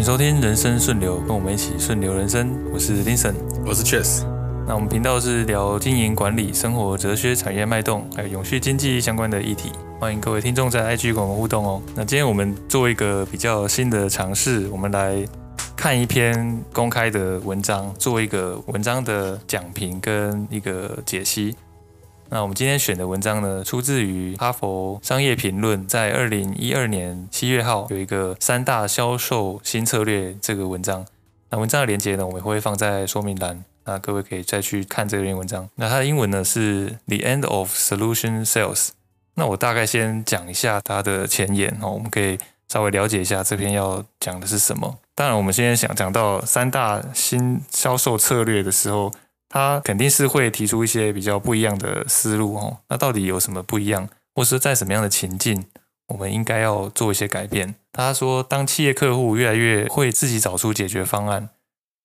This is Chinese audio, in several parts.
欢迎收听《人生顺流》，跟我们一起顺流人生。我是 Vincent，我是 Chess。那我们频道是聊经营管理、生活哲学、产业脉动，还有永续经济相关的议题。欢迎各位听众在 IG 跟我们互动哦。那今天我们做一个比较新的尝试，我们来看一篇公开的文章，做一个文章的讲评跟一个解析。那我们今天选的文章呢，出自于《哈佛商业评论》在二零一二年七月号有一个三大销售新策略这个文章。那文章的链接呢，我们会放在说明栏，那各位可以再去看这篇文章。那它的英文呢是 The End of Solution Sales。那我大概先讲一下它的前言哦，我们可以稍微了解一下这篇要讲的是什么。当然，我们现在想讲到三大新销售策略的时候。他肯定是会提出一些比较不一样的思路哦。那到底有什么不一样，或是在什么样的情境，我们应该要做一些改变？他说，当企业客户越来越会自己找出解决方案，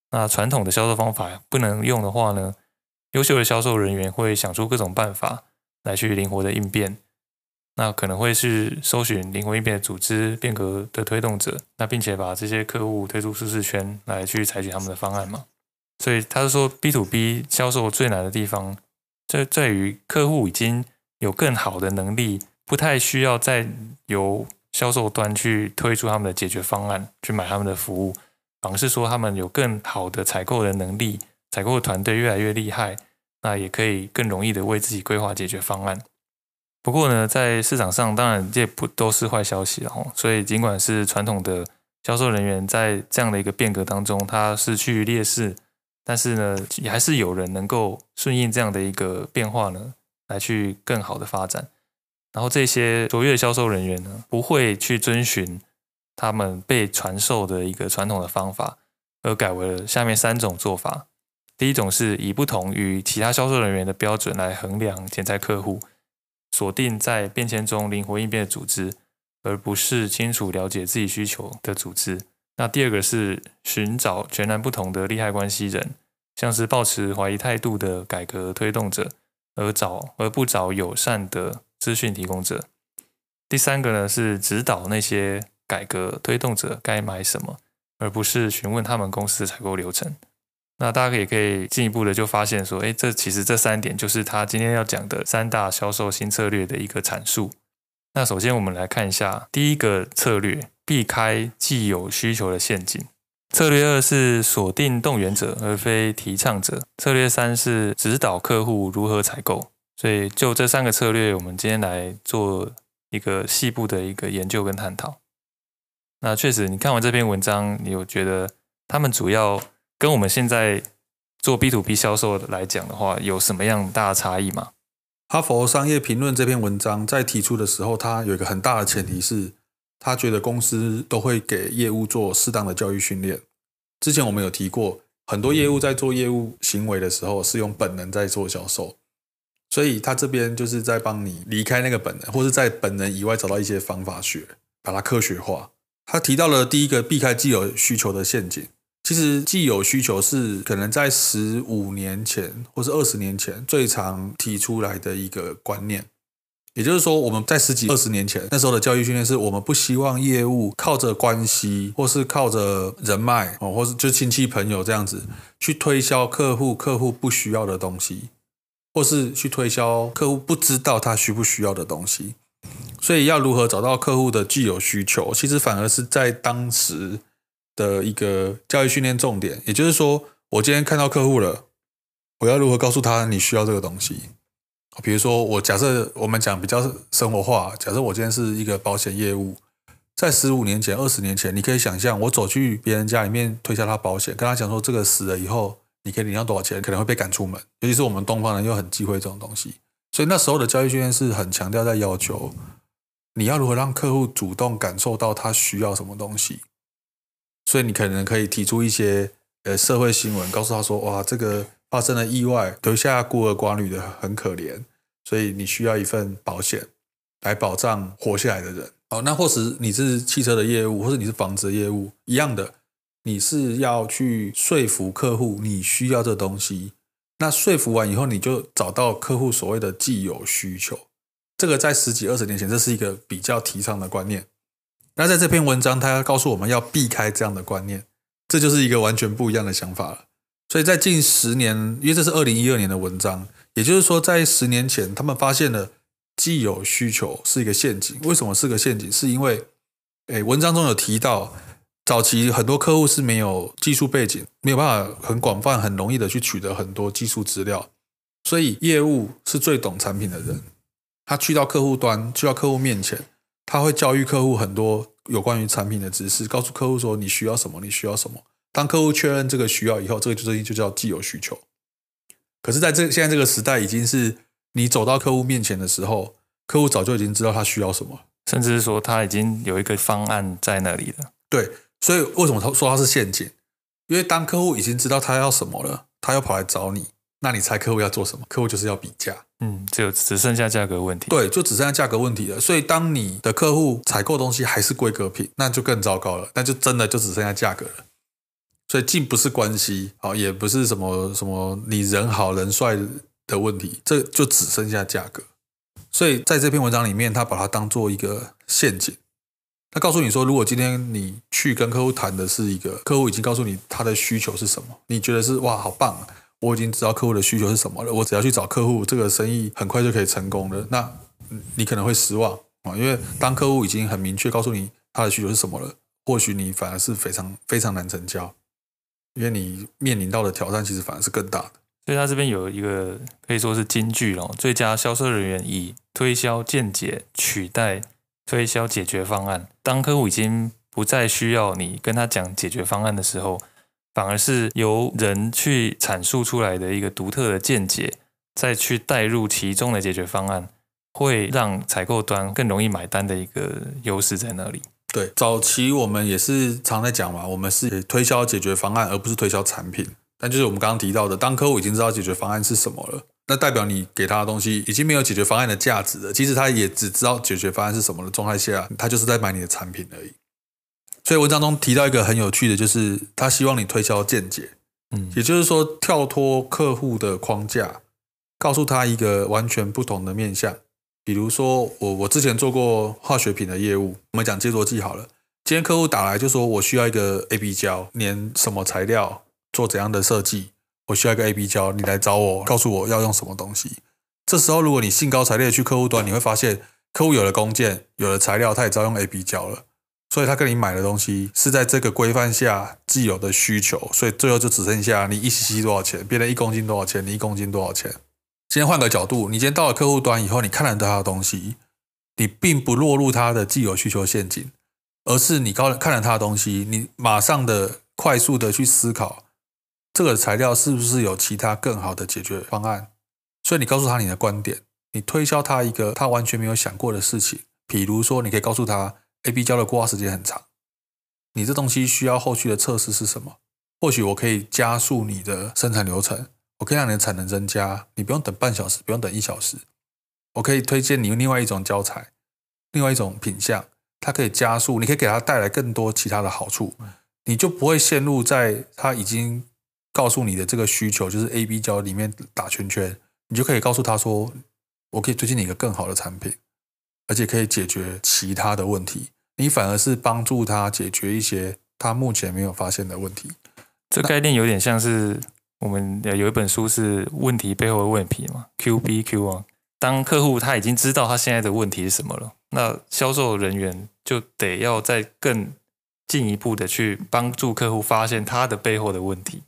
那传统的销售方法不能用的话呢？优秀的销售人员会想出各种办法来去灵活的应变。那可能会是搜寻灵活应变的组织变革的推动者，那并且把这些客户推出舒适圈来去采取他们的方案嘛。所以他是说，B to B 销售最难的地方在在于客户已经有更好的能力，不太需要再由销售端去推出他们的解决方案，去买他们的服务，反而是说他们有更好的采购的能力，采购的团队越来越厉害，那也可以更容易的为自己规划解决方案。不过呢，在市场上当然这不都是坏消息哦，所以尽管是传统的销售人员在这样的一个变革当中，他失去劣势。但是呢，也还是有人能够顺应这样的一个变化呢，来去更好的发展。然后这些卓越销售人员呢，不会去遵循他们被传授的一个传统的方法，而改为了下面三种做法。第一种是以不同于其他销售人员的标准来衡量潜在客户，锁定在变迁中灵活应变的组织，而不是清楚了解自己需求的组织。那第二个是寻找全然不同的利害关系人，像是抱持怀疑态度的改革推动者，而找而不找友善的资讯提供者。第三个呢是指导那些改革推动者该买什么，而不是询问他们公司的采购流程。那大家也可以进一步的就发现说，哎，这其实这三点就是他今天要讲的三大销售新策略的一个阐述。那首先我们来看一下第一个策略。避开既有需求的陷阱。策略二是锁定动员者而非提倡者。策略三是指导客户如何采购。所以就这三个策略，我们今天来做一个细部的一个研究跟探讨。那确实，你看完这篇文章，你有觉得他们主要跟我们现在做 B to B 销售来讲的话，有什么样大的差异吗？哈佛商业评论这篇文章在提出的时候，它有一个很大的前提是。他觉得公司都会给业务做适当的教育训练。之前我们有提过，很多业务在做业务行为的时候是用本能在做销售，所以他这边就是在帮你离开那个本能，或是在本能以外找到一些方法学，把它科学化。他提到了第一个避开既有需求的陷阱。其实既有需求是可能在十五年前或是二十年前最常提出来的一个观念。也就是说，我们在十几二十年前那时候的教育训练是，我们不希望业务靠着关系，或是靠着人脉哦，或是就亲戚朋友这样子去推销客户，客户不需要的东西，或是去推销客户不知道他需不需要的东西。所以，要如何找到客户的既有需求，其实反而是在当时的一个教育训练重点。也就是说，我今天看到客户了，我要如何告诉他你需要这个东西？比如说，我假设我们讲比较生活化，假设我今天是一个保险业务，在十五年前、二十年前，你可以想象，我走去别人家里面推销他保险，跟他讲说这个死了以后，你可以领到多少钱，可能会被赶出门。尤其是我们东方人又很忌讳这种东西，所以那时候的教育训练是很强调在要求你要如何让客户主动感受到他需要什么东西。所以你可能可以提出一些呃社会新闻，告诉他说，哇，这个。发生了意外，留下孤儿寡女的很可怜，所以你需要一份保险来保障活下来的人。哦，那或是你是汽车的业务，或是你是房子的业务，一样的，你是要去说服客户你需要这东西。那说服完以后，你就找到客户所谓的既有需求。这个在十几二十年前，这是一个比较提倡的观念。那在这篇文章，他要告诉我们要避开这样的观念，这就是一个完全不一样的想法了。所以在近十年，因为这是二零一二年的文章，也就是说，在十年前，他们发现了既有需求是一个陷阱。为什么是个陷阱？是因为，诶，文章中有提到，早期很多客户是没有技术背景，没有办法很广泛、很容易的去取得很多技术资料，所以业务是最懂产品的人。他去到客户端，去到客户面前，他会教育客户很多有关于产品的知识，告诉客户说你需要什么，你需要什么。当客户确认这个需要以后，这个就就叫既有需求。可是，在这现在这个时代，已经是你走到客户面前的时候，客户早就已经知道他需要什么，甚至是说他已经有一个方案在那里了。对，所以为什么他说他是陷阱？因为当客户已经知道他要什么了，他又跑来找你，那你猜客户要做什么？客户就是要比价。嗯，就只剩下价格问题。对，就只剩下价格问题了。所以，当你的客户采购东西还是规格品，那就更糟糕了。那就真的就只剩下价格了。所以，既不是关系好，也不是什么什么你人好人帅的问题，这就只剩下价格。所以，在这篇文章里面，他把它当做一个陷阱。他告诉你说，如果今天你去跟客户谈的是一个客户已经告诉你他的需求是什么，你觉得是哇，好棒，我已经知道客户的需求是什么了，我只要去找客户，这个生意很快就可以成功了。那你可能会失望啊，因为当客户已经很明确告诉你他的需求是什么了，或许你反而是非常非常难成交。因为你面临到的挑战其实反而是更大的，所以他这边有一个可以说是金句哦，最佳销售人员以推销见解取代推销解决方案。当客户已经不再需要你跟他讲解决方案的时候，反而是由人去阐述出来的一个独特的见解，再去带入其中的解决方案，会让采购端更容易买单的一个优势在那里。对，早期我们也是常在讲嘛，我们是推销解决方案，而不是推销产品。但就是我们刚刚提到的，当客户已经知道解决方案是什么了，那代表你给他的东西已经没有解决方案的价值了。其实他也只知道解决方案是什么的状态下，他就是在买你的产品而已。所以文章中提到一个很有趣的，就是他希望你推销见解，嗯，也就是说跳脱客户的框架，告诉他一个完全不同的面向。比如说，我我之前做过化学品的业务，我们讲接着剂好了。今天客户打来就说，我需要一个 A B 胶，粘什么材料，做怎样的设计，我需要一个 A B 胶，你来找我，告诉我要用什么东西。这时候，如果你兴高采烈去客户端，你会发现客户有了工件，有了材料，他也知道用 A B 胶了，所以他跟你买的东西是在这个规范下既有的需求，所以最后就只剩下你一 cc 多少钱，别人一公斤多少钱，你一公斤多少钱。先换个角度，你今天到了客户端以后，你看了他的东西，你并不落入他的既有需求陷阱，而是你高看了他的东西，你马上的快速的去思考，这个材料是不是有其他更好的解决方案？所以你告诉他你的观点，你推销他一个他完全没有想过的事情，比如说你可以告诉他，AB 胶的固化时间很长，你这东西需要后续的测试是什么？或许我可以加速你的生产流程。我可以让你的产能增加，你不用等半小时，不用等一小时。我可以推荐你用另外一种教材，另外一种品相，它可以加速，你可以给它带来更多其他的好处，你就不会陷入在它已经告诉你的这个需求，就是 A、B 胶里面打圈圈。你就可以告诉他说，我可以推荐你一个更好的产品，而且可以解决其他的问题。你反而是帮助他解决一些他目前没有发现的问题。这概念有点像是。我们有一本书是问题背后的问题嘛，Q B Q 啊。当客户他已经知道他现在的问题是什么了，那销售人员就得要再更进一步的去帮助客户发现他的背后的问题，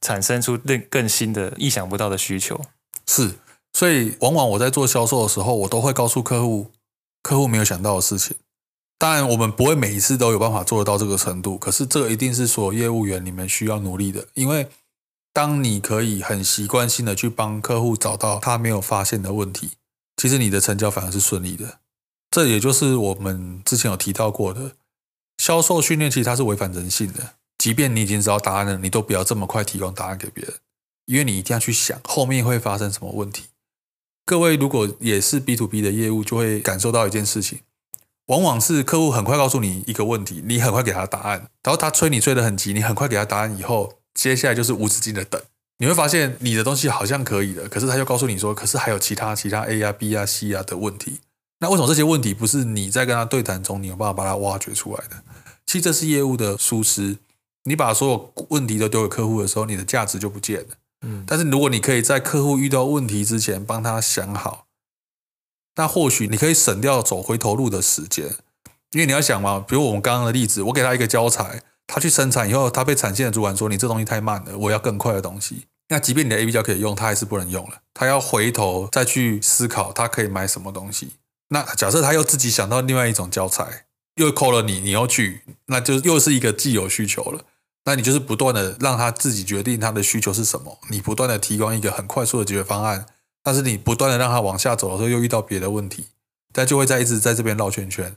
产生出更更新的、意想不到的需求。是，所以往往我在做销售的时候，我都会告诉客户，客户没有想到的事情。当然，我们不会每一次都有办法做得到这个程度，可是这个一定是所有业务员你们需要努力的，因为。当你可以很习惯性的去帮客户找到他没有发现的问题，其实你的成交反而是顺利的。这也就是我们之前有提到过的，销售训练其实它是违反人性的。即便你已经知道答案了，你都不要这么快提供答案给别人，因为你一定要去想后面会发生什么问题。各位如果也是 B to B 的业务，就会感受到一件事情，往往是客户很快告诉你一个问题，你很快给他答案，然后他催你催得很急，你很快给他答案以后。接下来就是无止境的等，你会发现你的东西好像可以的，可是他又告诉你说，可是还有其他其他 A 啊 B 啊 C 啊的问题，那为什么这些问题不是你在跟他对谈中你有办法把它挖掘出来的？其实这是业务的疏失。你把所有问题都丢给客户的时候，你的价值就不见了。嗯，但是如果你可以在客户遇到问题之前帮他想好，那或许你可以省掉走回头路的时间。因为你要想嘛，比如我们刚刚的例子，我给他一个教材，他去生产以后，他被产线的主管说：“你这东西太慢了，我要更快的东西。”那即便你的 AB 胶可以用，他还是不能用了。他要回头再去思考，他可以买什么东西。那假设他又自己想到另外一种教材，又扣了你，你又去，那就又是一个既有需求了。那你就是不断的让他自己决定他的需求是什么，你不断的提供一个很快速的解决方案，但是你不断的让他往下走的时候，又遇到别的问题，他就会在一直在这边绕圈圈。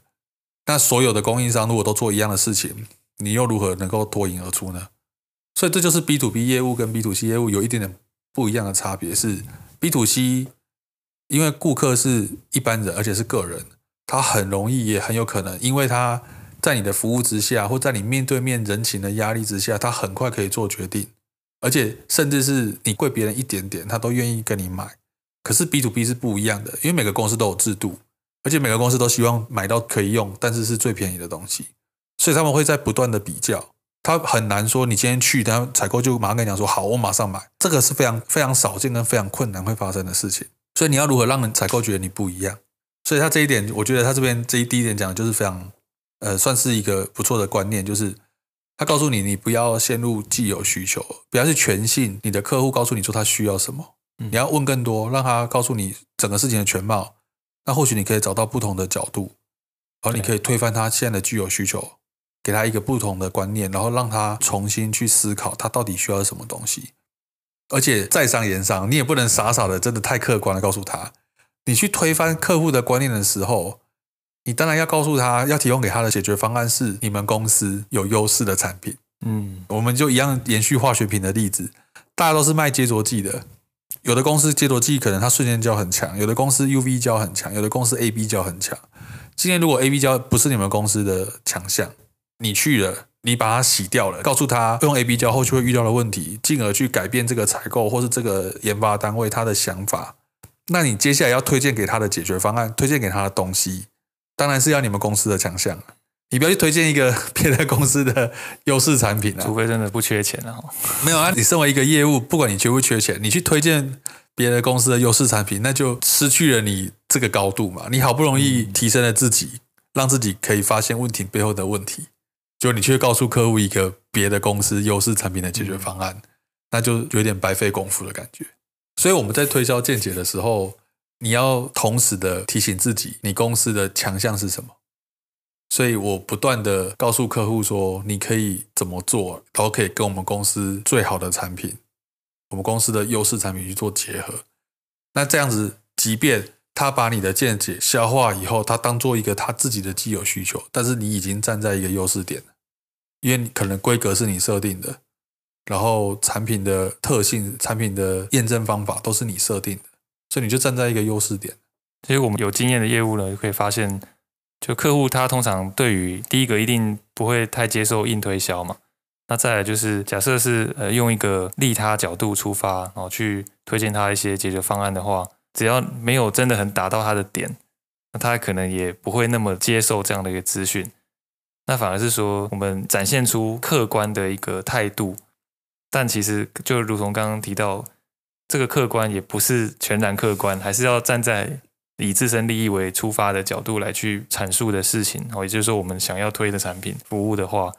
那所有的供应商如果都做一样的事情，你又如何能够脱颖而出呢？所以这就是 B to B 业务跟 B to C 业务有一点点不一样的差别。是 B to C，因为顾客是一般人，而且是个人，他很容易也很有可能，因为他在你的服务之下，或在你面对面人情的压力之下，他很快可以做决定，而且甚至是你贵别人一点点，他都愿意跟你买。可是 B to B 是不一样的，因为每个公司都有制度。而且每个公司都希望买到可以用，但是是最便宜的东西，所以他们会在不断的比较。他很难说你今天去，他采购就马上跟你讲说好，我马上买。这个是非常非常少见跟非常困难会发生的事情。所以你要如何让人采购觉得你不一样？所以他这一点，我觉得他这边这一第一点讲的就是非常呃，算是一个不错的观念，就是他告诉你，你不要陷入既有需求，不要去全信你的客户告诉你说他需要什么，你要问更多，让他告诉你整个事情的全貌。那或许你可以找到不同的角度，然后你可以推翻他现在的具有需求，给他一个不同的观念，然后让他重新去思考他到底需要什么东西。而且在商言商，你也不能傻傻的真的太客观的告诉他，你去推翻客户的观念的时候，你当然要告诉他，要提供给他的解决方案是你们公司有优势的产品。嗯，我们就一样延续化学品的例子，大家都是卖接着剂的。有的公司接着剂可能它瞬间胶很强，有的公司 UV 胶很强，有的公司 AB 胶很强。今天如果 AB 胶不是你们公司的强项，你去了，你把它洗掉了，告诉他用 AB 胶后续会遇到的问题，进而去改变这个采购或是这个研发单位他的想法，那你接下来要推荐给他的解决方案，推荐给他的东西，当然是要你们公司的强项。你不要去推荐一个 别的公司的优势产品啊，除非真的不缺钱啊。没有啊，你身为一个业务，不管你缺不缺钱，你去推荐别的公司的优势产品，那就失去了你这个高度嘛。你好不容易提升了自己，让自己可以发现问题背后的问题，就你却告诉客户一个别的公司优势产品的解决方案，那就有点白费功夫的感觉。所以我们在推销见解的时候，你要同时的提醒自己，你公司的强项是什么。所以我不断的告诉客户说，你可以怎么做，然后可以跟我们公司最好的产品，我们公司的优势产品去做结合。那这样子，即便他把你的见解消化以后，他当做一个他自己的既有需求，但是你已经站在一个优势点，因为你可能规格是你设定的，然后产品的特性、产品的验证方法都是你设定的，所以你就站在一个优势点。其实我们有经验的业务呢，就可以发现。就客户他通常对于第一个一定不会太接受硬推销嘛，那再来就是假设是呃用一个利他角度出发，然后去推荐他一些解决方案的话，只要没有真的很打到他的点，那他可能也不会那么接受这样的一个资讯。那反而是说我们展现出客观的一个态度，但其实就如同刚刚提到，这个客观也不是全然客观，还是要站在。以自身利益为出发的角度来去阐述的事情，哦，也就是说，我们想要推的产品服务的话，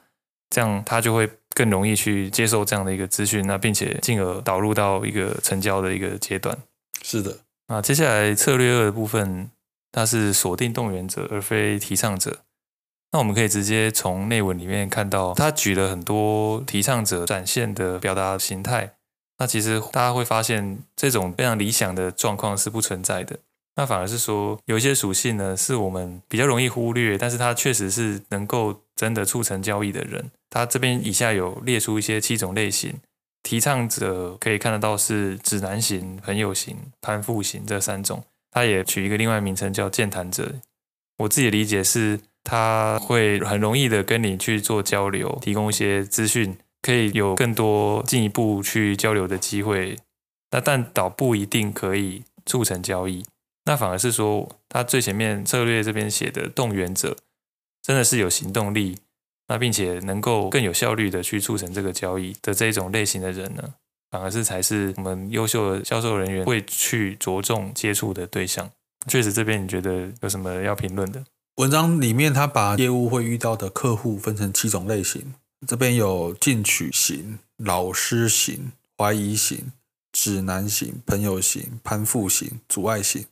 这样他就会更容易去接受这样的一个资讯，那并且进而导入到一个成交的一个阶段。是的，那接下来策略二的部分，它是锁定动员者而非提倡者。那我们可以直接从内文里面看到，他举了很多提倡者展现的表达形态。那其实大家会发现，这种非常理想的状况是不存在的。那反而是说，有一些属性呢，是我们比较容易忽略，但是它确实是能够真的促成交易的人。他这边以下有列出一些七种类型，提倡者可以看得到是指南型、朋友型、攀附型这三种。他也取一个另外名称叫健谈者。我自己理解是，他会很容易的跟你去做交流，提供一些资讯，可以有更多进一步去交流的机会。那但倒不一定可以促成交易。那反而是说，他最前面策略这边写的动员者，真的是有行动力，那并且能够更有效率的去促成这个交易的这一种类型的人呢，反而是才是我们优秀的销售人员会去着重接触的对象。确实，这边你觉得有什么要评论的？文章里面他把业务会遇到的客户分成七种类型，这边有进取型、老师型、怀疑型、指南型、朋友型、攀附型、阻碍型。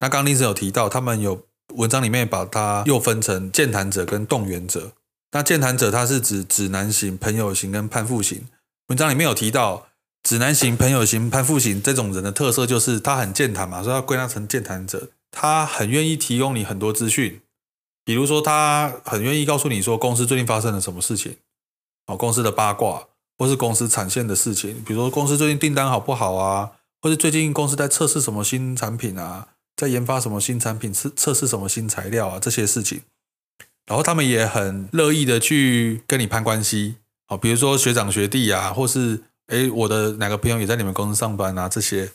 那刚刚林森有提到，他们有文章里面把它又分成健谈者跟动员者。那健谈者他是指指南型、朋友型跟攀附型。文章里面有提到，指南型、朋友型、攀附型这种人的特色就是他很健谈嘛，所以他归纳成健谈者。他很愿意提供你很多资讯，比如说他很愿意告诉你说公司最近发生了什么事情，哦，公司的八卦，或是公司产线的事情，比如说公司最近订单好不好啊，或是最近公司在测试什么新产品啊。在研发什么新产品，测测试什么新材料啊，这些事情，然后他们也很乐意的去跟你攀关系，哦，比如说学长学弟啊，或是诶我的哪个朋友也在你们公司上班啊，这些，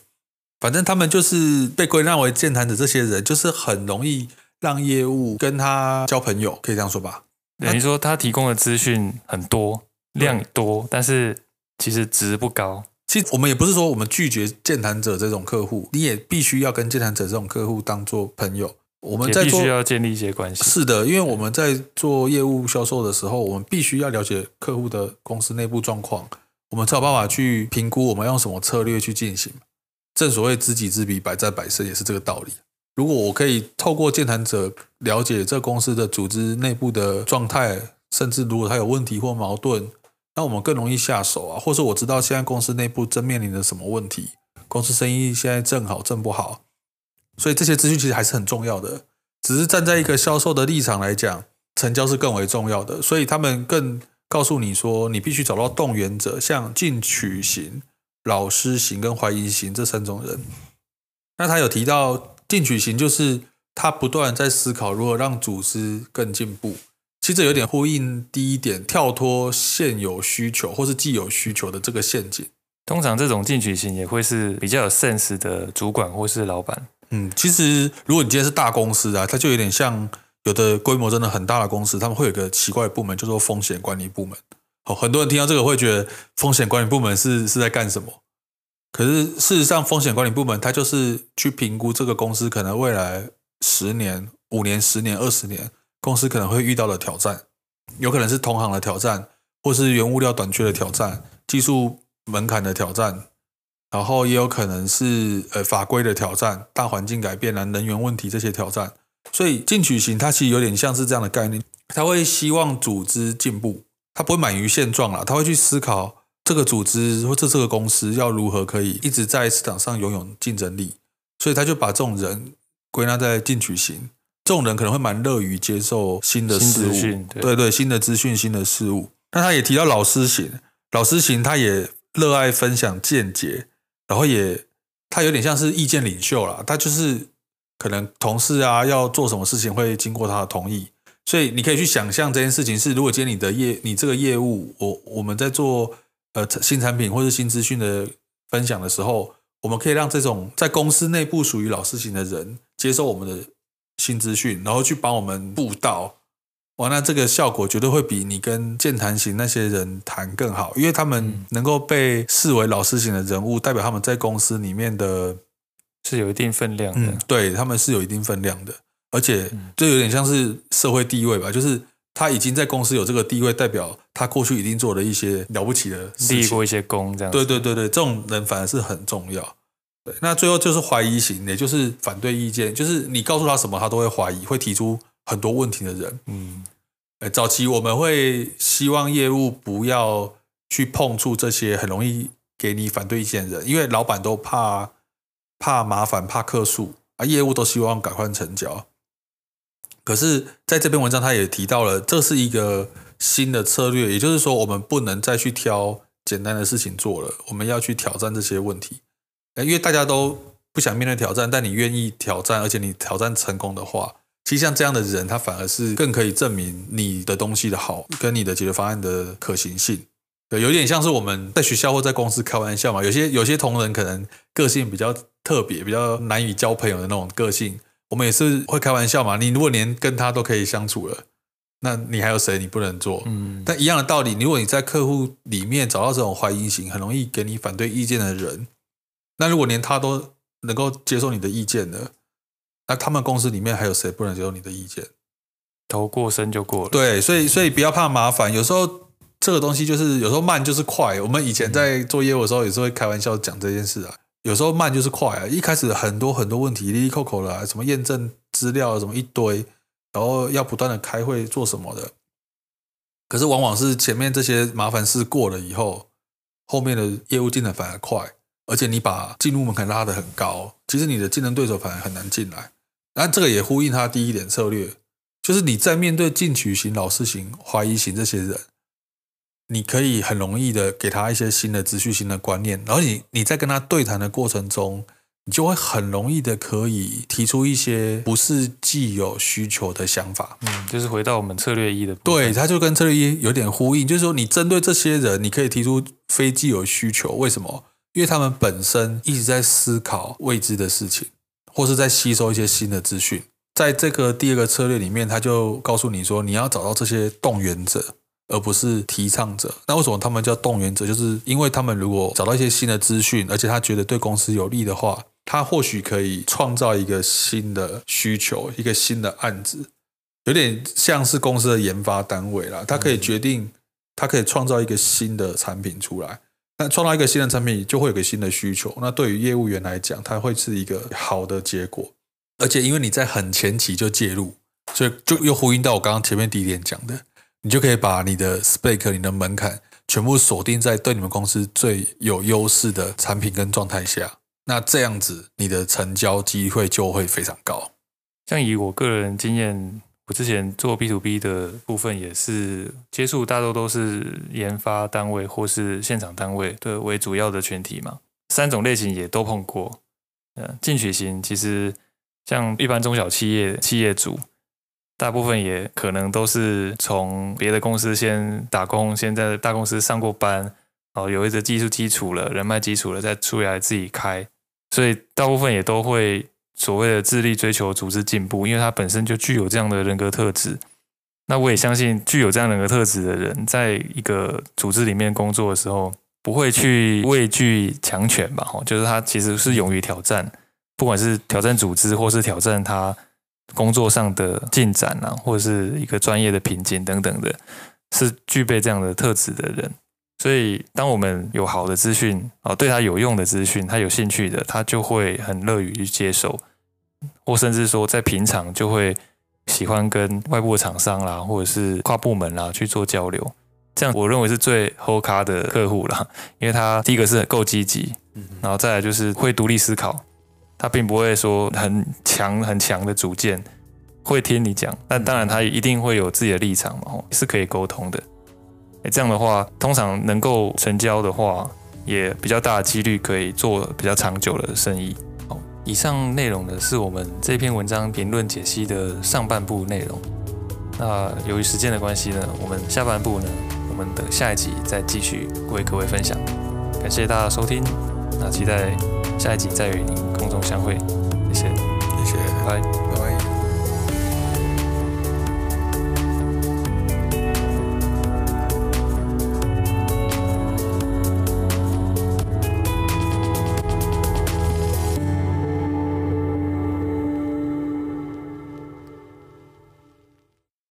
反正他们就是被归纳为健谈的，这些人就是很容易让业务跟他交朋友，可以这样说吧？等于说他提供的资讯很多，量多，但是其实值不高。其实我们也不是说我们拒绝健谈者这种客户，你也必须要跟健谈者这种客户当做朋友。我们在做必须要建立一些关系。是的，因为我们在做业务销售的时候，我们必须要了解客户的公司内部状况，我们才有办法去评估我们要用什么策略去进行。正所谓知己知彼，百战百胜，也是这个道理。如果我可以透过健谈者了解这公司的组织内部的状态，甚至如果他有问题或矛盾。那我们更容易下手啊，或者我知道现在公司内部正面临着什么问题，公司生意现在正好正不好，所以这些资讯其实还是很重要的。只是站在一个销售的立场来讲，成交是更为重要的，所以他们更告诉你说，你必须找到动员者，像进取型、老师型跟怀疑型这三种人。那他有提到进取型，就是他不断在思考如何让组织更进步。其实有点呼应第一点，跳脱现有需求或是既有需求的这个陷阱。通常这种进取型也会是比较有 sense 的主管或是老板。嗯，其实如果你今天是大公司啊，它就有点像有的规模真的很大的公司，他们会有一个奇怪的部门，叫做风险管理部门。好，很多人听到这个会觉得风险管理部门是是在干什么？可是事实上，风险管理部门它就是去评估这个公司可能未来十年、五年、十年、二十年。公司可能会遇到的挑战，有可能是同行的挑战，或是原物料短缺的挑战，技术门槛的挑战，然后也有可能是呃法规的挑战，大环境改变啊，能源问题这些挑战。所以进取型它其实有点像是这样的概念，他会希望组织进步，他不会满于现状啦，他会去思考这个组织或者这个公司要如何可以一直在市场上拥有竞争力，所以他就把这种人归纳在进取型。这种人可能会蛮乐于接受新的事物，对，对对，新的资讯、新的事物。那他也提到老师型，老师型他也热爱分享见解，然后也他有点像是意见领袖啦。他就是可能同事啊要做什么事情会经过他的同意，所以你可以去想象这件事情是，如果今天你的业你这个业务，我我们在做呃新产品或是新资讯的分享的时候，我们可以让这种在公司内部属于老师型的人接受我们的。新资讯，然后去帮我们布道，哇，那这个效果绝对会比你跟健谈型那些人谈更好，因为他们能够被视为老师型的人物，代表他们在公司里面的是有一定分量的，嗯，对，他们是有一定分量的，而且这有点像是社会地位吧，就是他已经在公司有这个地位，代表他过去已经做了一些了不起的事情，立过一些功，这样，对对对对，这种人反而是很重要。那最后就是怀疑型，也就是反对意见，就是你告诉他什么，他都会怀疑，会提出很多问题的人。嗯，早期我们会希望业务不要去碰触这些很容易给你反对意见的人，因为老板都怕怕麻烦、怕客诉啊，业务都希望赶快成交。可是在这篇文章，他也提到了，这是一个新的策略，也就是说，我们不能再去挑简单的事情做了，我们要去挑战这些问题。因为大家都不想面对挑战，但你愿意挑战，而且你挑战成功的话，其实像这样的人，他反而是更可以证明你的东西的好，跟你的解决方案的可行性。对，有点像是我们在学校或在公司开玩笑嘛。有些有些同仁可能个性比较特别、比较难以交朋友的那种个性，我们也是会开玩笑嘛。你如果连跟他都可以相处了，那你还有谁你不能做？嗯。但一样的道理，如果你在客户里面找到这种怀疑型、很容易给你反对意见的人，那如果连他都能够接受你的意见的，那他们公司里面还有谁不能接受你的意见？头过身就过了。对，所以所以不要怕麻烦。有时候这个东西就是有时候慢就是快。我们以前在做业务的时候，也是会开玩笑讲这件事啊。有时候慢就是快啊。一开始很多很多问题，哩哩扣扣的，什么验证资料什么一堆，然后要不断的开会做什么的。可是往往是前面这些麻烦事过了以后，后面的业务进展反而快，而且你把进入门槛拉得很高，其实你的竞争对手反而很难进来。那这个也呼应他第一点策略。就是你在面对进取型、老实型、怀疑型这些人，你可以很容易的给他一些新的资讯、新的观念，然后你你在跟他对谈的过程中，你就会很容易的可以提出一些不是既有需求的想法。嗯，就是回到我们策略一的，对，他就跟策略一有点呼应，就是说你针对这些人，你可以提出非既有需求。为什么？因为他们本身一直在思考未知的事情，或是在吸收一些新的资讯。在这个第二个策略里面，他就告诉你说，你要找到这些动员者，而不是提倡者。那为什么他们叫动员者？就是因为他们如果找到一些新的资讯，而且他觉得对公司有利的话，他或许可以创造一个新的需求，一个新的案子，有点像是公司的研发单位啦。他可以决定，他可以创造一个新的产品出来。那创造一个新的产品，就会有个新的需求。那对于业务员来讲，他会是一个好的结果。而且因为你在很前期就介入，所以就又呼应到我刚刚前面第一点讲的，你就可以把你的 spec、你的门槛全部锁定在对你们公司最有优势的产品跟状态下。那这样子，你的成交机会就会非常高。像以我个人经验，我之前做 B to B 的部分也是接触大多都是研发单位或是现场单位的为主要的群体嘛，三种类型也都碰过。嗯，进取型其实。像一般中小企业企业主，大部分也可能都是从别的公司先打工，先在大公司上过班，哦，有一个技术基础了，人脉基础了，再出来自己开，所以大部分也都会所谓的致力追求组织进步，因为他本身就具有这样的人格特质。那我也相信，具有这样人格特质的人，在一个组织里面工作的时候，不会去畏惧强权吧？哦，就是他其实是勇于挑战。不管是挑战组织，或是挑战他工作上的进展啊，或者是一个专业的瓶颈等等的，是具备这样的特质的人。所以，当我们有好的资讯啊，对他有用的资讯，他有兴趣的，他就会很乐于去接受，或甚至说在平常就会喜欢跟外部的厂商啦，或者是跨部门啦去做交流。这样我认为是最后咖的客户啦，因为他第一个是够积极，然后再来就是会独立思考。他并不会说很强很强的主见，会听你讲，但当然他一定会有自己的立场嘛，是可以沟通的。诶，这样的话，通常能够成交的话，也比较大的几率可以做比较长久的生意。好，以上内容呢是我们这篇文章评论解析的上半部内容。那由于时间的关系呢，我们下半部呢，我们等下一集再继续为各位分享。感谢大家收听，那期待下一集再与您空中相会，谢谢，谢谢，拜。